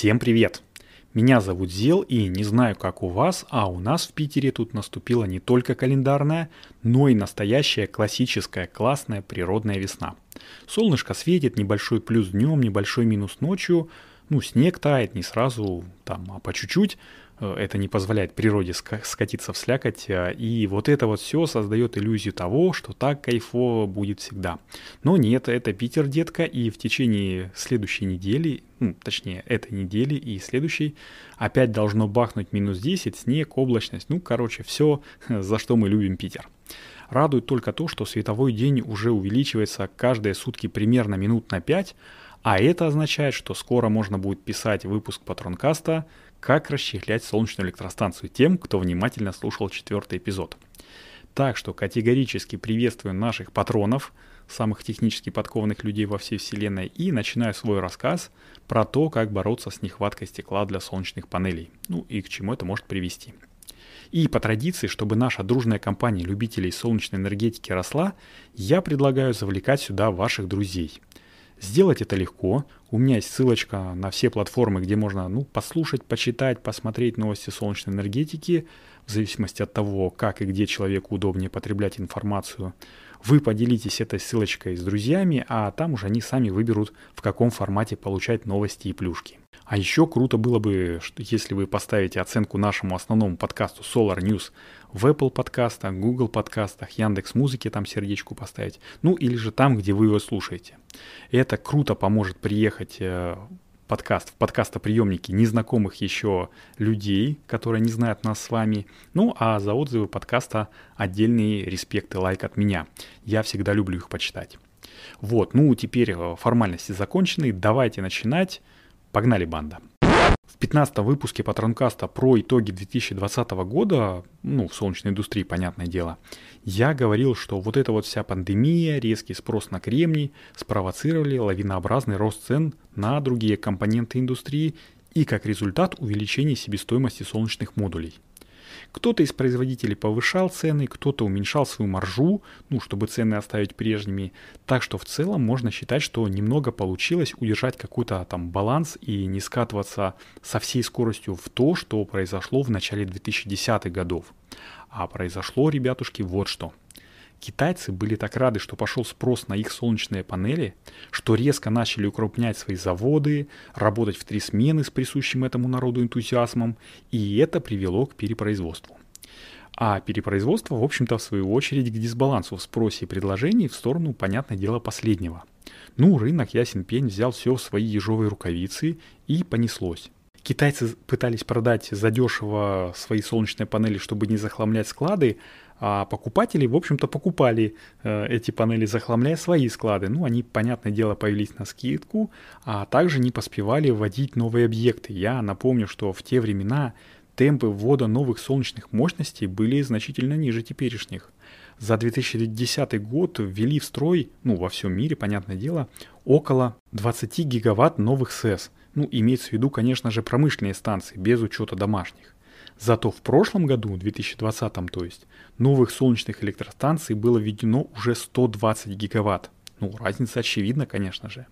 Всем привет! Меня зовут Зел, и не знаю, как у вас, а у нас в Питере тут наступила не только календарная, но и настоящая классическая классная природная весна. Солнышко светит, небольшой плюс днем, небольшой минус ночью, ну, снег тает не сразу, там, а по чуть-чуть, Э, это не позволяет природе скатиться в слякоть, э, и вот это вот все создает иллюзию того, что так кайфово будет всегда. Но нет, это Питер, детка, и в течение следующей недели, ну, точнее, этой недели и следующей, опять должно бахнуть минус 10, снег, облачность, ну, короче, все, за что мы любим Питер. Радует только то, что световой день уже увеличивается каждые сутки примерно минут на 5, а это означает, что скоро можно будет писать выпуск Патронкаста «Как расчехлять солнечную электростанцию» тем, кто внимательно слушал четвертый эпизод. Так что категорически приветствую наших патронов, самых технически подкованных людей во всей вселенной, и начинаю свой рассказ про то, как бороться с нехваткой стекла для солнечных панелей, ну и к чему это может привести. И по традиции, чтобы наша дружная компания любителей солнечной энергетики росла, я предлагаю завлекать сюда ваших друзей – Сделать это легко. У меня есть ссылочка на все платформы, где можно ну, послушать, почитать, посмотреть новости солнечной энергетики, в зависимости от того, как и где человеку удобнее потреблять информацию. Вы поделитесь этой ссылочкой с друзьями, а там уже они сами выберут, в каком формате получать новости и плюшки. А еще круто было бы, если вы поставите оценку нашему основному подкасту Solar News в Apple подкастах, Google подкастах, Яндекс Музыке там сердечку поставить, ну или же там, где вы его слушаете. Это круто поможет приехать э, подкаст, в подкастоприемники незнакомых еще людей, которые не знают нас с вами. Ну, а за отзывы подкаста отдельный респект и лайк от меня. Я всегда люблю их почитать. Вот, ну теперь э, формальности закончены, давайте начинать. Погнали, банда. В 15 выпуске Патронкаста про итоги 2020 года, ну, в солнечной индустрии, понятное дело, я говорил, что вот эта вот вся пандемия, резкий спрос на кремний спровоцировали лавинообразный рост цен на другие компоненты индустрии и как результат увеличение себестоимости солнечных модулей – кто-то из производителей повышал цены, кто-то уменьшал свою маржу, ну, чтобы цены оставить прежними. Так что в целом можно считать, что немного получилось удержать какой-то там баланс и не скатываться со всей скоростью в то, что произошло в начале 2010-х годов. А произошло, ребятушки, вот что – Китайцы были так рады, что пошел спрос на их солнечные панели, что резко начали укрупнять свои заводы, работать в три смены с присущим этому народу энтузиазмом, и это привело к перепроизводству. А перепроизводство, в общем-то, в свою очередь, к дисбалансу в спросе и предложении в сторону, понятное дело, последнего. Ну, рынок, ясен пень, взял все в свои ежовые рукавицы и понеслось. Китайцы пытались продать задешево свои солнечные панели, чтобы не захламлять склады, а покупатели, в общем-то, покупали э, эти панели, захламляя свои склады. Ну, они, понятное дело, появились на скидку, а также не поспевали вводить новые объекты. Я напомню, что в те времена темпы ввода новых солнечных мощностей были значительно ниже теперешних. За 2010 год ввели в строй, ну, во всем мире, понятное дело, около 20 гигаватт новых СЭС. Ну, имеется в виду, конечно же, промышленные станции, без учета домашних. Зато в прошлом году, 2020 то есть, новых солнечных электростанций было введено уже 120 гигаватт. Ну, разница очевидна, конечно же.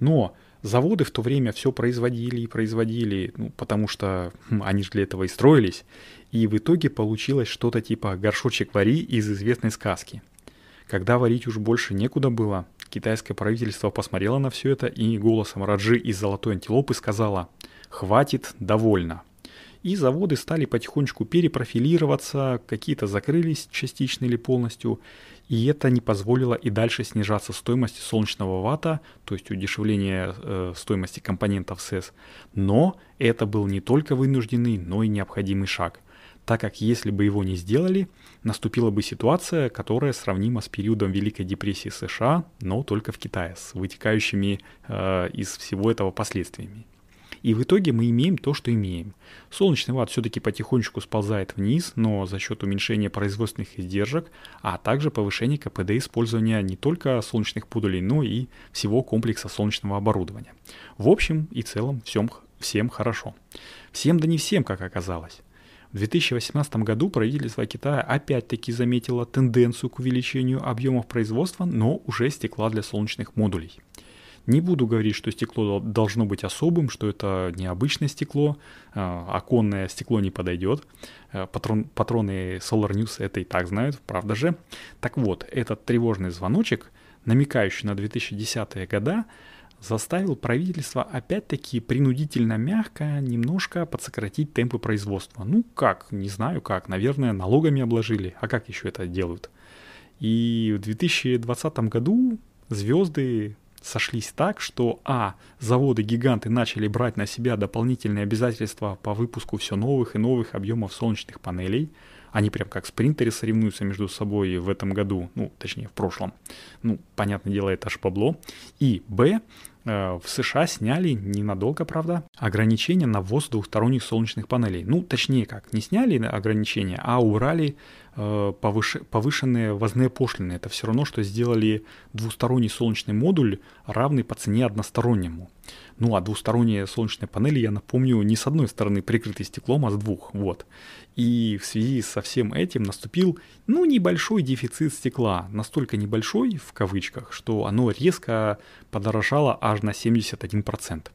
Но заводы в то время все производили и производили, ну, потому что хм, они же для этого и строились. И в итоге получилось что-то типа горшочек вари из известной сказки. Когда варить уж больше некуда было, китайское правительство посмотрело на все это и голосом Раджи из Золотой Антилопы сказала «Хватит, довольно» и заводы стали потихонечку перепрофилироваться, какие-то закрылись частично или полностью, и это не позволило и дальше снижаться стоимости солнечного вата, то есть удешевление э, стоимости компонентов СЭС. Но это был не только вынужденный, но и необходимый шаг, так как если бы его не сделали, наступила бы ситуация, которая сравнима с периодом Великой депрессии США, но только в Китае, с вытекающими э, из всего этого последствиями. И в итоге мы имеем то, что имеем. Солнечный ватт все-таки потихонечку сползает вниз, но за счет уменьшения производственных издержек, а также повышения КПД использования не только солнечных модулей, но и всего комплекса солнечного оборудования. В общем и целом всем, всем хорошо. Всем да не всем, как оказалось. В 2018 году правительство Китая опять-таки заметило тенденцию к увеличению объемов производства, но уже стекла для солнечных модулей – Не буду говорить, что стекло должно быть особым, что это необычное стекло, э, оконное стекло не подойдет. Э, патрон, патроны Solar News это и так знают, правда же. Так вот, этот тревожный звоночек, намекающий на 2010-е года, заставил правительство опять-таки принудительно мягко немножко подсократить темпы производства. Ну как, не знаю как, наверное, налогами обложили, а как еще это делают? И в 2020 году звезды сошлись так, что а. заводы-гиганты начали брать на себя дополнительные обязательства по выпуску все новых и новых объемов солнечных панелей, они прям как спринтеры соревнуются между собой в этом году, ну, точнее, в прошлом. Ну, понятное дело, это аж бабло. И Б, Э, в США сняли ненадолго, правда, ограничения на ввоз двухсторонних солнечных панелей. Ну, точнее как, не сняли ограничения, а убрали э, повыш... повышенные ввозные пошлины. Это все равно, что сделали двусторонний солнечный модуль равный по цене одностороннему. Ну, а двусторонние солнечные панели, я напомню, не с одной стороны прикрыты стеклом, а с двух. Вот. И в связи со всем этим наступил, ну, небольшой дефицит стекла. Настолько небольшой, в кавычках, что оно резко подорожало аж на 71%.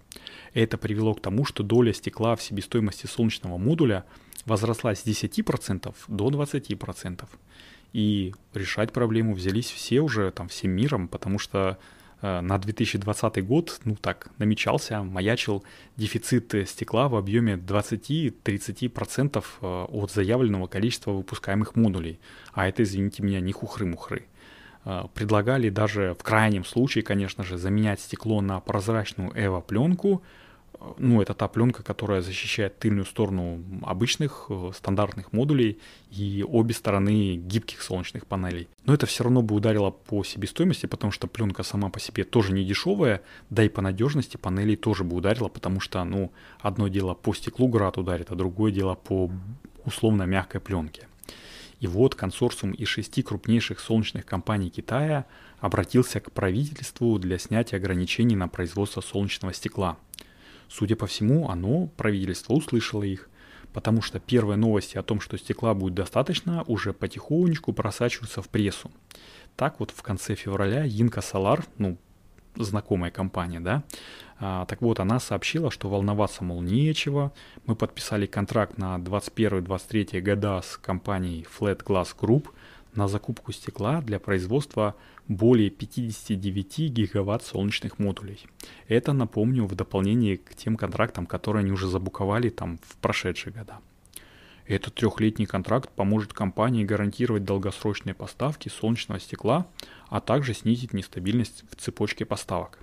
Это привело к тому, что доля стекла в себестоимости солнечного модуля возросла с 10% до 20%. И решать проблему взялись все уже там всем миром, потому что Э, на 2020 год, ну так, намечался, маячил дефицит стекла в объеме 20-30% э, от заявленного количества выпускаемых модулей. А это, извините меня, не хухры-мухры. Э, предлагали даже в крайнем случае, конечно же, заменять стекло на прозрачную эво-пленку, ну, это та пленка, которая защищает тыльную сторону обычных э, стандартных модулей и обе стороны гибких солнечных панелей. Но это все равно бы ударило по себестоимости, потому что пленка сама по себе тоже не дешевая, да и по надежности панелей тоже бы ударила, потому что, ну, одно дело по стеклу град ударит, а другое дело по условно мягкой пленке. И вот консорциум из шести крупнейших солнечных компаний Китая обратился к правительству для снятия ограничений на производство солнечного стекла – Судя по всему, оно, правительство, услышало их, потому что первые новости о том, что стекла будет достаточно, уже потихонечку просачиваются в прессу. Так вот в конце февраля Инка Солар, ну, знакомая компания, да, а, так вот, она сообщила, что волноваться, мол, нечего. Мы подписали контракт на 21-23 года с компанией Flat Glass Group на закупку стекла для производства более 59 гигаватт солнечных модулей. Это, напомню, в дополнение к тем контрактам, которые они уже забуковали там в прошедшие года. Этот трехлетний контракт поможет компании гарантировать долгосрочные поставки солнечного стекла, а также снизить нестабильность в цепочке поставок.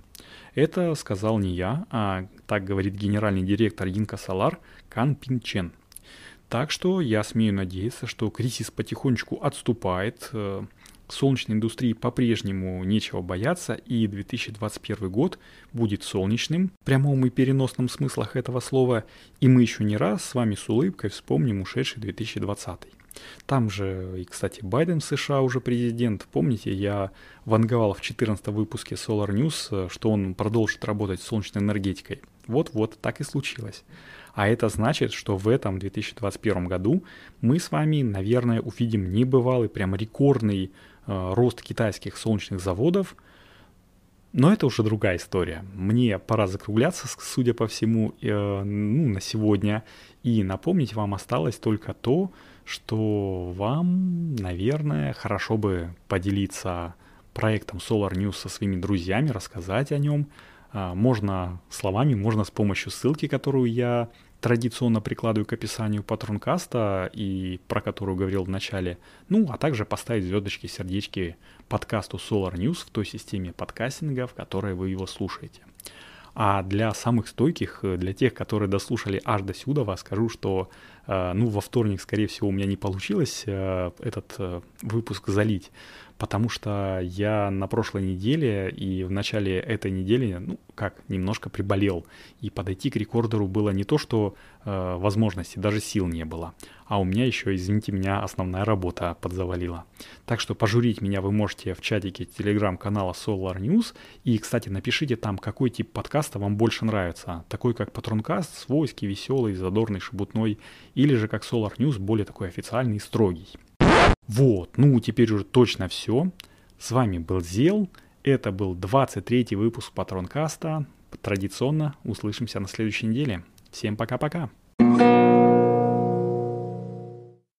Это сказал не я, а так говорит генеральный директор Инка Солар Кан Пин Чен. Так что я смею надеяться, что кризис потихонечку отступает, э, солнечной индустрии по-прежнему нечего бояться, и 2021 год будет солнечным, в прямом и переносном смыслах этого слова, и мы еще не раз с вами с улыбкой вспомним ушедший 2020. Там же, и, кстати, Байден в США уже президент. Помните, я ванговал в 14 выпуске Solar News, что он продолжит работать с солнечной энергетикой. Вот-вот, так и случилось. А это значит, что в этом 2021 году мы с вами, наверное, увидим небывалый, прям рекордный Э, рост китайских солнечных заводов. Но это уже другая история. Мне пора закругляться, судя по всему, э, ну, на сегодня. И напомнить вам осталось только то, что вам, наверное, хорошо бы поделиться проектом Solar News со своими друзьями, рассказать о нем. Э, можно словами, можно с помощью ссылки, которую я традиционно прикладываю к описанию патронкаста и про которую говорил в начале, ну, а также поставить звездочки, сердечки подкасту Solar News в той системе подкастинга, в которой вы его слушаете. А для самых стойких, для тех, которые дослушали аж до сюда, скажу, что э, ну, во вторник, скорее всего, у меня не получилось э, этот э, выпуск залить, потому что я на прошлой неделе и в начале этой недели, ну как, немножко приболел. И подойти к рекордеру было не то, что э, возможности, даже сил не было. А у меня еще, извините меня, основная работа подзавалила. Так что пожурить меня вы можете в чатике телеграм-канала Solar News. И, кстати, напишите там, какой тип подкаста вам больше нравится. Такой, как Патронкаст, свойский, веселый, задорный, шебутной. Или же, как Solar News, более такой официальный и строгий. Вот, ну теперь уже точно все. С вами был Зел. Это был 23 выпуск Патронкаста. Традиционно услышимся на следующей неделе. Всем пока-пока. thank you